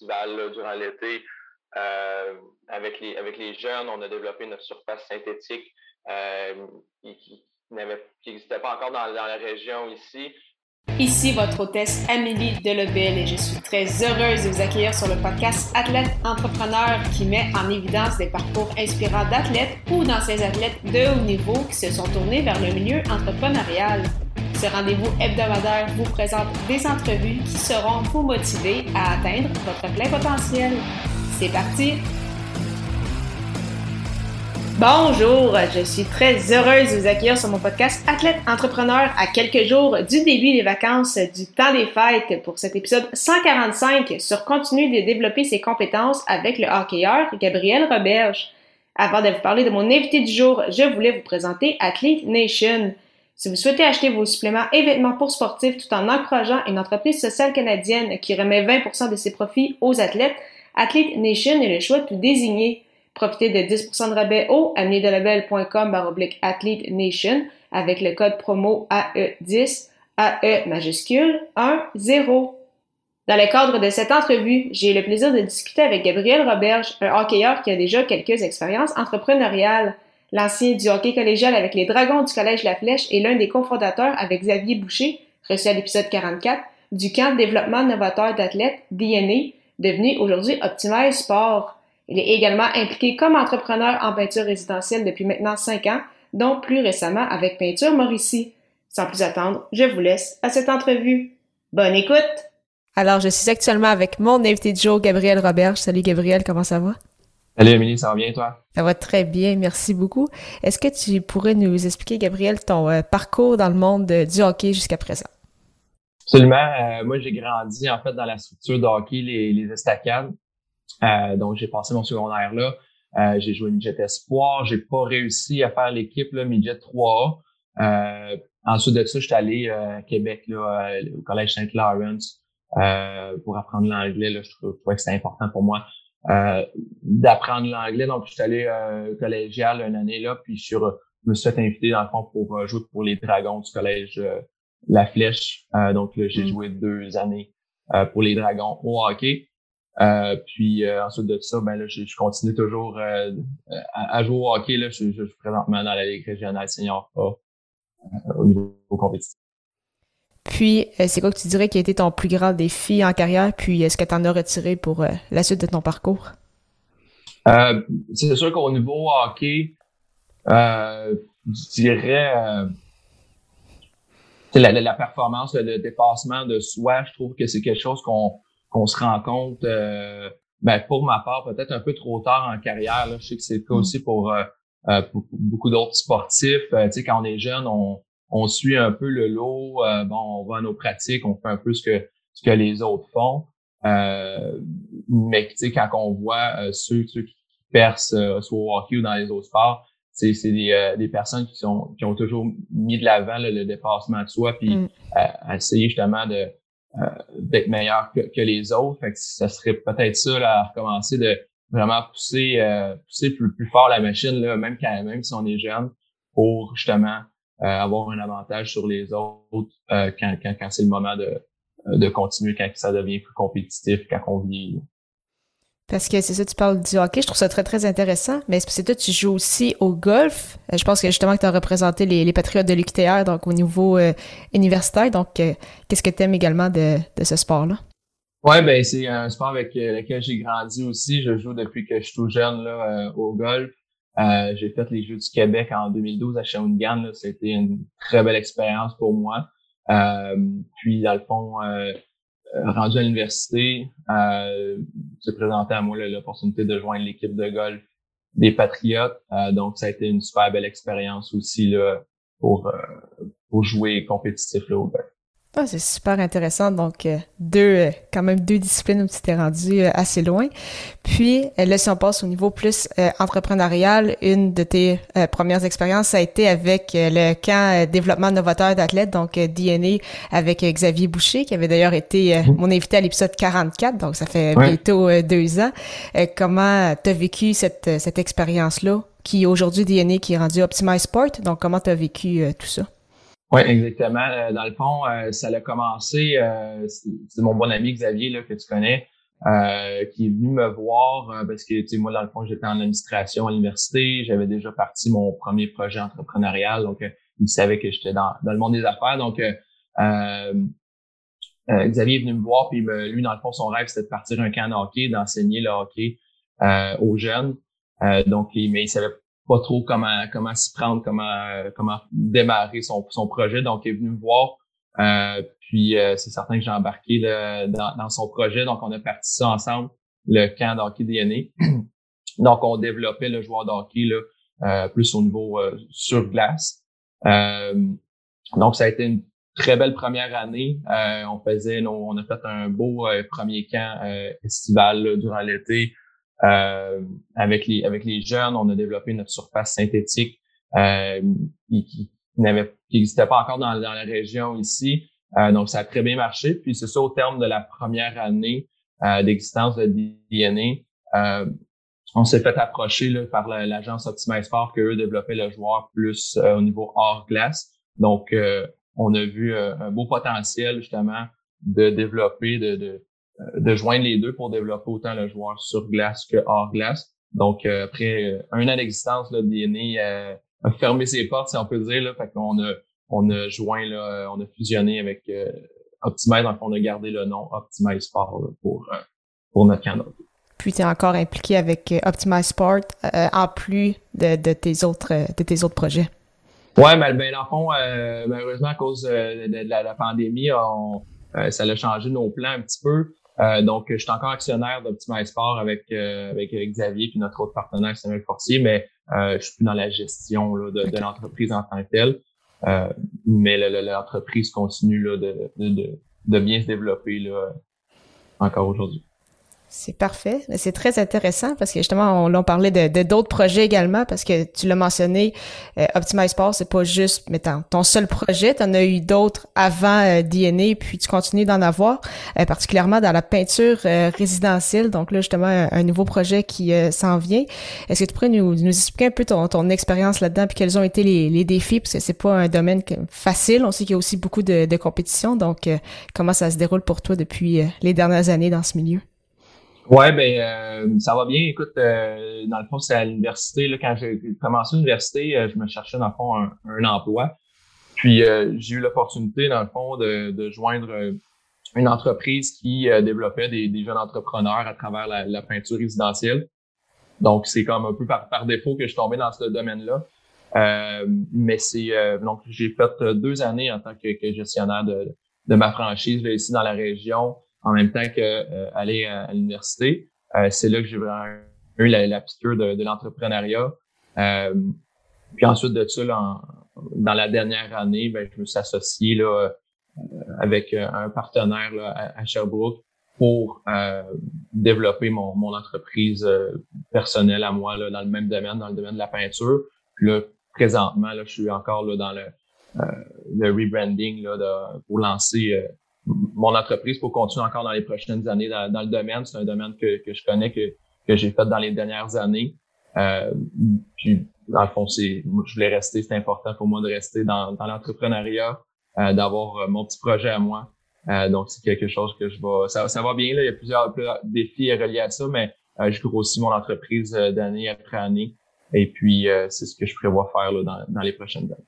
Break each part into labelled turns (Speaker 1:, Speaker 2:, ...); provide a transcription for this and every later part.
Speaker 1: durant l'été. avec, les, avec les jeunes, on a développé notre surface synthétique qui n'existait pas encore dans, dans la région ici.
Speaker 2: Ici votre hôtesse Amélie Delebel et je suis très heureuse de vous accueillir sur le podcast Athlète Entrepreneur qui met en évidence des parcours inspirants d'athlètes ou d'anciens athlètes de haut niveau qui se sont tournés vers le milieu entrepreneurial. Ce rendez-vous hebdomadaire vous présente des entrevues qui seront vous motiver à atteindre votre plein potentiel. C'est parti! Bonjour, je suis très heureuse de vous accueillir sur mon podcast Athlète Entrepreneur à quelques jours du début des vacances du temps des fêtes pour cet épisode 145 sur continuer de développer ses compétences avec le hockeyeur Gabriel Roberge. Avant de vous parler de mon invité du jour, je voulais vous présenter Athlete Nation. Si vous souhaitez acheter vos suppléments et vêtements pour sportifs tout en encourageant une entreprise sociale canadienne qui remet 20% de ses profits aux athlètes, Athlete Nation est le choix tout désigné. Profitez de 10% de rabais au ameliedelabel.com baroblique Athlete Nation avec le code promo AE10, AE majuscule 1, 0. Dans le cadre de cette entrevue, j'ai eu le plaisir de discuter avec Gabriel Roberge, un hockeyeur qui a déjà quelques expériences entrepreneuriales. L'ancien du hockey collégial avec les Dragons du Collège La Flèche est l'un des cofondateurs avec Xavier Boucher, reçu à l'épisode 44, du camp de développement novateur d'athlètes DNA, devenu aujourd'hui Optimize Sport. Il est également impliqué comme entrepreneur en peinture résidentielle depuis maintenant cinq ans, dont plus récemment avec Peinture Mauricie. Sans plus attendre, je vous laisse à cette entrevue. Bonne écoute! Alors, je suis actuellement avec mon invité de jour, Gabriel Roberge. Salut Gabriel, comment ça va?
Speaker 1: Salut Émilie, ça va bien toi?
Speaker 2: Ça va très bien, merci beaucoup. Est-ce que tu pourrais nous expliquer, Gabriel, ton euh, parcours dans le monde du hockey jusqu'à présent?
Speaker 1: Absolument. Euh, moi, j'ai grandi en fait dans la structure de hockey, les, les estacades. Euh, donc, j'ai passé mon secondaire là. J'ai joué midget espoir. J'ai pas réussi à faire l'équipe midget 3A. Euh, ensuite de ça, je suis allé à Québec là, au collège Saint Lawrence pour apprendre l'anglais. je trouvais que c'était important pour moi d'apprendre l'anglais. Donc, je suis allé collégial une année là, puis sur, je me suis fait inviter dans le fond pour jouer pour les Dragons du collège La Flèche. donc là, j'ai mm. joué deux années pour les Dragons au hockey. Euh, puis euh, ensuite de ça, ben là, je, continue toujours euh, à, jouer au hockey. Là, je, suis présentement dans la Ligue régionale senior au niveau compétitif.
Speaker 2: Puis, c'est quoi que tu dirais qui a été ton plus grand défi en carrière? Puis, est-ce que tu en as retiré pour la suite de ton parcours?
Speaker 1: c'est sûr qu'au niveau hockey, je dirais la, la, performance, le dépassement de soi, je trouve que c'est quelque chose qu'on qu'on se rend compte, euh, ben, pour ma part, peut-être un peu trop tard en carrière. Là. Je sais que c'est le cas mm. aussi pour, euh, euh, beaucoup d'autres sportifs. tu sais, quand on est jeune, on, on suit un peu le lot. bon, on va à nos pratiques, on fait un peu ce que, ce que les autres font. mais tu sais, quand on voit ceux, ceux qui percent soit au hockey ou dans les autres sports, c'est des, des personnes qui sont qui ont toujours mis de l'avant le dépassement de soi, puis mm. essayer justement de euh, d'être meilleur que, que, les autres. Fait que ça serait peut-être ça là, à recommencer de vraiment pousser, euh, pousser plus, plus fort la machine, là, même quand même si on est jeune, pour justement euh, avoir un avantage sur les autres quand, quand, quand c'est le moment de, de continuer, quand ça devient plus compétitif, quand on vit
Speaker 2: parce que c'est ça, tu parles du hockey, je trouve ça très, très intéressant. Mais c'est toi, tu joues aussi au golf. Euh, je pense que justement que tu as représenté les, les Patriotes de l'UQTR, donc au niveau euh, universitaire. Donc, euh, qu'est-ce que tu aimes également de, de ce sport-là?
Speaker 1: Ouais, ben c'est un sport avec lequel j'ai grandi aussi. Je joue depuis que je suis tout jeune là, au golf. J'ai fait les Jeux du Québec en 2012 à Shawinigan. C'était une très belle expérience pour moi. puis, dans le fond, euh, rendu à l'université, euh, présenté à moi l'opportunité de joindre l'équipe de golf des Patriotes. Euh, donc, ça a été une super belle expérience aussi là, pour, euh, pour jouer compétitif là, au golf.
Speaker 2: Ah, c'est super intéressant. Donc, euh, deux, euh, quand même deux disciplines où tu t'es rendu euh, assez loin. Puis, là, si on passe au niveau plus entrepreneurial, une de tes premières expériences, ça a été avec le camp développement novateur d'athlètes, donc DNA, avec Xavier Boucher, qui avait d'ailleurs été mon invité à l'épisode 44, donc ça fait bientôt deux ans. comment tu as vécu cette, cette expérience-là, qui aujourd'hui DNA, qui est rendu Optimize Sport, donc comment tu as vécu tout ça?
Speaker 1: Oui, exactement. Euh, dans le fond, euh, ça a commencé, euh, c'est mon bon ami Xavier là, que tu connais. qui est venu me voir parce que tu sais moi dans le fond j'étais en administration à l'université, j'avais déjà parti mon premier projet entrepreneurial donc il savait que j'étais dans, dans le monde des affaires donc Xavier est venu me voir puis lui dans le fond son rêve c'était de partir un camp de hockey, d'enseigner le hockey aux jeunes. donc mais il savait pas trop comment comment s'y prendre, comment comment démarrer son, son projet. Donc, il est venu me voir. Euh, puis euh, c'est certain que j'ai embarqué dans, dans, son projet. Donc, on a parti ça ensemble, le camp d'hockey DNA. Donc, on développait le joueur d'hockey là, euh, plus au niveau sur glace. donc, ça a été une très belle première année. on faisait, on a fait un beau premier camp estival durant l'été. Euh, avec les avec les jeunes, on a développé notre surface synthétique euh, qui, n'existait pas encore dans, dans, la région ici. Euh, donc, ça a très bien marché. Puis c'est ça, au terme de la première année euh, d'existence de DNA, euh, on s'est fait approcher là, par l'agence Optimize Sport qu'eux développaient le joueur plus au niveau hors glace. Donc, on a vu un beau potentiel justement de développer, de, de, euh, de joindre les deux pour développer autant le joueur sur glace que hors glace. Donc, euh, après euh, un an d'existence, là, DNA a fermé ses portes, si on peut dire. Là, fait qu'on a, on a joint, là, on a fusionné avec Optimize, donc on a gardé le nom Optimize Sport pour, pour notre canal.
Speaker 2: Puis tu es encore impliqué avec Optimize Sport en plus de, de, tes autres de tes autres projets.
Speaker 1: Ouais, mais ben, dans le fond, malheureusement, à cause de, la, pandémie, on, ça a changé nos plans un petit peu. Euh, donc, je suis encore actionnaire d'Optimize Sport avec, euh, avec Xavier puis notre autre partenaire Samuel Forcier, mais euh, je suis plus dans la gestion là, de, de l'entreprise en tant que telle. Euh, mais l'entreprise continue là, de, de, de, bien se développer là, encore aujourd'hui.
Speaker 2: C'est parfait. C'est très intéressant parce que justement, on, on parlait de d'autres projets également parce que tu l'as mentionné, euh, Optimize Sport, c'est pas juste mettons, ton seul projet. Tu en as eu d'autres avant euh, DNA, puis tu continues d'en avoir, euh, particulièrement dans la peinture euh, résidentielle. Donc là, justement, un, nouveau projet qui s'en vient. Est-ce que tu pourrais nous, nous expliquer un peu ton, ton expérience là-dedans, puis quels ont été les, les défis, parce que c'est pas un domaine facile. On sait qu'il y a aussi beaucoup de, de compétition. Donc, comment ça se déroule pour toi depuis les dernières années dans ce milieu?
Speaker 1: Ouais, ben euh, ça va bien. Écoute, euh, dans le fond, c'est à l'université. Là, quand j'ai commencé l'université, euh, je me cherchais dans le fond un, emploi. Puis j'ai eu l'opportunité, dans le fond, de, de joindre une entreprise qui développait des, des, jeunes entrepreneurs à travers la, la peinture résidentielle. Donc, c'est comme un peu par, par, défaut que je suis tombé dans ce domaine-là. mais c'est donc j'ai fait deux années en tant que, que gestionnaire de, de ma franchise là, ici dans la région en même temps que euh, aller à, l'université. Euh, c'est là que j'ai vraiment eu la, la piqûre de, de l'entrepreneuriat. Euh, puis ensuite de ça, là, dans la dernière année, ben, je me suis associé là, avec un partenaire là, à, Sherbrooke pour développer mon, mon entreprise personnelle à moi là, dans le même domaine, dans le domaine de la peinture. Puis là, présentement, là, je suis encore là, dans le, le rebranding pour lancer mon entreprise pour continuer encore dans les prochaines années dans, le domaine. C'est un domaine que, que je connais, que, que j'ai fait dans les dernières années. Euh, puis, dans le fond, c'est, je voulais rester, c'est important pour moi de rester dans, l'entrepreneuriat, euh, d'avoir euh, mon petit projet à moi. Euh, donc, c'est quelque chose que je vais, ça, ça va bien, là. Il y a plusieurs, défis reliés à ça, mais euh, je grossis mon entreprise d'année après année. Et puis, c'est ce que je prévois faire là, dans, dans les prochaines années.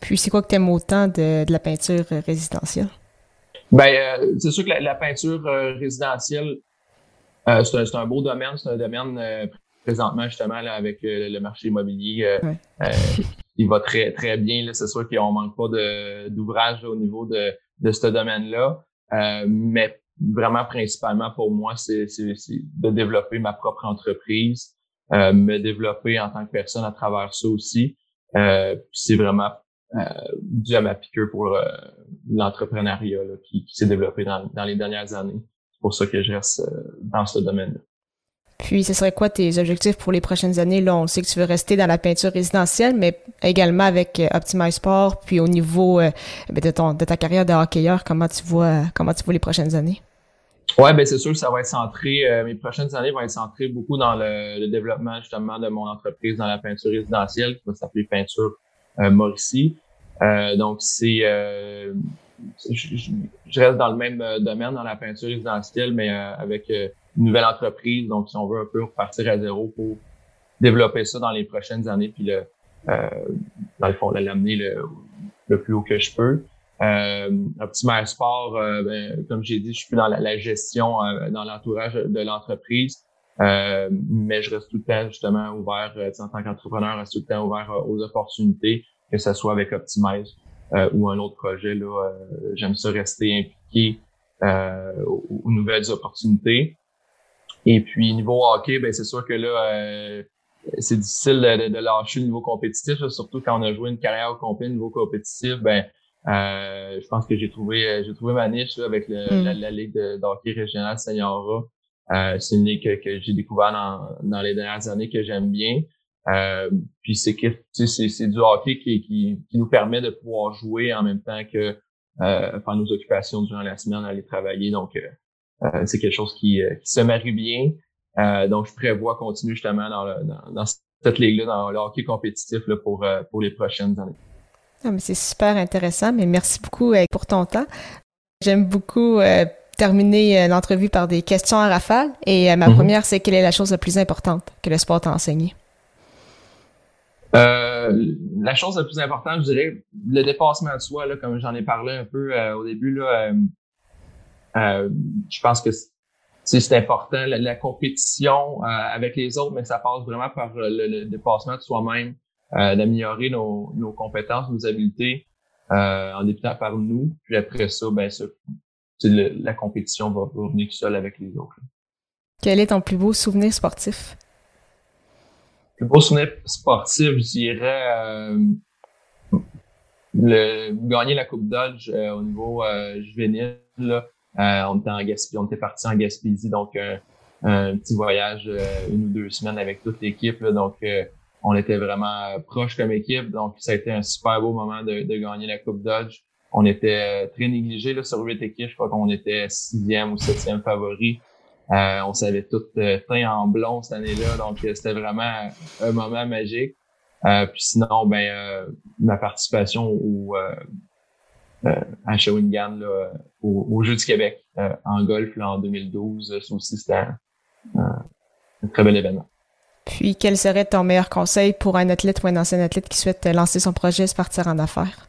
Speaker 2: Puis, c'est quoi que tu aimes autant de, de la peinture résidentielle?
Speaker 1: Ben, euh, c'est sûr que la, peinture euh, résidentielle, euh, c'est un, beau domaine. C'est un domaine présentement, justement, là, avec le marché immobilier. il va très, très bien. C'est sûr qu'on manque pas d'ouvrage au niveau de, de ce domaine-là. mais vraiment, principalement pour moi, c'est de développer ma propre entreprise, me développer en tant que personne à travers ça aussi. c'est vraiment euh, dû à ma piqûre pour euh, l'entrepreneuriat qui, qui s'est développé dans, dans, les dernières années. C'est pour ça que je reste euh, dans ce domaine-là.
Speaker 2: Puis, ce serait quoi tes objectifs pour les prochaines années? Là, on sait que tu veux rester dans la peinture résidentielle, mais également avec Optimize Sport, puis au niveau ben, de, ton, de ta carrière de hockeyeur, comment tu vois, comment tu vois les prochaines années?
Speaker 1: Ouais, ben c'est sûr que ça va être centré. mes prochaines années vont être centrées beaucoup dans le, le, développement justement de mon entreprise dans la peinture résidentielle, qui va s'appeler Peinture euh, Mauricie. Euh, donc, c'est euh, je, reste dans le même domaine, dans la peinture résidentielle, mais avec une nouvelle entreprise. Donc, si on veut un peu repartir à zéro pour développer ça dans les prochaines années, puis le, dans le fond, l'amener le, le plus haut que je peux. Euh, Optimal Sport, euh, ben, comme j'ai dit, je suis plus dans la, gestion, euh, dans l'entourage de l'entreprise, euh, mais je reste tout le temps justement ouvert, en tant qu'entrepreneur, je reste tout le temps ouvert aux opportunités, que ce soit avec Optimize ou un autre projet. Là, j'aime ça rester impliqué aux, nouvelles opportunités. Et puis niveau hockey, ben c'est sûr que là, c'est difficile de, lâcher le niveau compétitif, surtout quand on a joué une carrière au complet niveau compétitif. Ben euh, je pense que j'ai trouvé euh, j'ai trouvé ma niche avec mm. la, ligue de, hockey régional Seniora. Euh, c'est une ligue que, j'ai découvert dans, dans les dernières années que j'aime bien. Euh, puis c'est que c'est du hockey qui, qui, qui, nous permet de pouvoir jouer en même temps que euh, faire nos occupations durant la semaine, aller travailler. Donc euh, c'est quelque chose qui, qui, se marie bien. donc je prévois continuer justement dans, dans, dans cette ligue-là, dans le hockey compétitif là, pour, pour les prochaines années.
Speaker 2: Ah, c'est super intéressant, mais merci beaucoup euh, pour ton temps. J'aime beaucoup euh, terminer euh, l'entrevue par des questions à rafale. Et ma mhm. première, c'est quelle est la chose la plus importante que le sport t'a enseigné?
Speaker 1: la chose la plus importante, je dirais, le dépassement de soi, là, comme j'en ai parlé un peu au début, là, je pense que c'est important. La, compétition avec les autres, mais ça passe vraiment par le dépassement de soi-même. Euh, d'améliorer nos, nos, compétences, nos habiletés euh, en débutant par nous. Puis après ça, ben ça, la compétition va, va venir seul avec les autres.
Speaker 2: Quel est ton plus beau souvenir sportif?
Speaker 1: Le plus beau souvenir sportif, je dirais euh, le, gagner la Coupe Dodge euh, au niveau euh, juvénile. Là, on était en Gaspésie, on était parti en Gaspésie, donc un petit voyage une ou deux semaines avec toute l'équipe. Donc on était vraiment euh, proches comme équipe, donc ça a été un super beau moment de, gagner la Coupe Dodge. On était euh, très négligés là, sur huit équipes, je crois qu'on était sixième ou septième favori. Euh, on s'avait tout euh, teint en blond cette année-là, donc c'était vraiment un moment magique. puis sinon, ben ma participation au, à Shawinigan là, au, au Jeux du Québec en golf en 2012, ça aussi c'était un très bel événement.
Speaker 2: Puis, quel serait ton meilleur conseil pour un athlète ou un ancien athlète qui souhaite lancer son projet et se partir en affaires?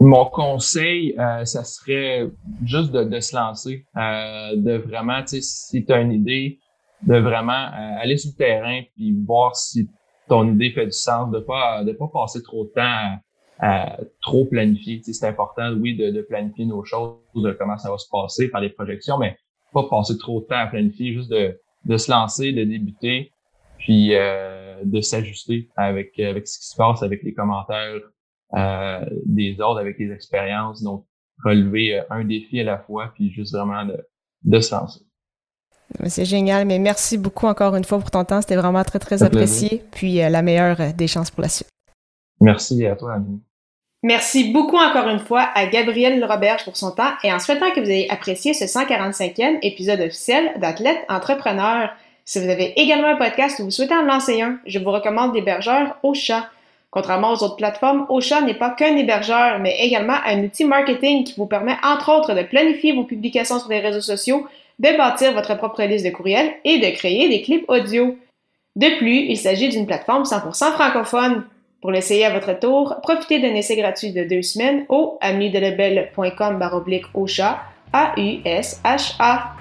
Speaker 1: Mon conseil, euh, ça serait juste de, se lancer, euh, de vraiment, tu sais, si tu as une idée, de vraiment euh, aller sur le terrain puis voir si ton idée fait du sens, de pas de pas passer trop de temps à, trop planifier. C'est important, oui, de, de, planifier nos choses, de comment ça va se passer, par les projections, mais pas passer trop de temps à planifier, juste de de se lancer, de débuter, puis euh, de s'ajuster avec avec ce qui se passe, avec les commentaires des autres, avec les expériences. Donc, relever euh, un défi à la fois, puis juste vraiment de, de se lancer.
Speaker 2: C'est génial, mais merci beaucoup encore une fois pour ton temps. C'était vraiment très, très apprécié. Puis la meilleure des chances pour la suite.
Speaker 1: Merci à toi, Annie.
Speaker 2: Merci beaucoup encore une fois à Gabriel Roberge pour son temps et en souhaitant que vous ayez apprécié ce 145e épisode officiel d'Athlète Entrepreneur. Si vous avez également un podcast ou vous souhaitez en lancer un, je vous recommande l'hébergeur Ocha. Contrairement aux autres plateformes, Ocha n'est pas qu'un hébergeur, mais également un outil marketing qui vous permet entre autres de planifier vos publications sur les réseaux sociaux, de bâtir votre propre liste de courriels et de créer des clips audio. De plus, il s'agit d'une plateforme 100% francophone. Pour l'essayer à votre tour, profitez d'un essai gratuit de deux semaines au amidelebel.com baroblique chat A-U-S-H-A.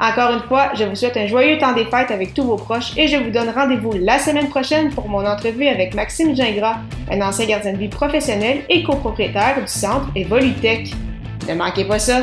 Speaker 2: Encore une fois, je vous souhaite un joyeux temps des fêtes avec tous vos proches et je vous donne rendez-vous la semaine prochaine pour mon entrevue avec Maxime Gingras, un ancien gardien de vie professionnel et copropriétaire du centre Evolutech. Ne manquez pas ça!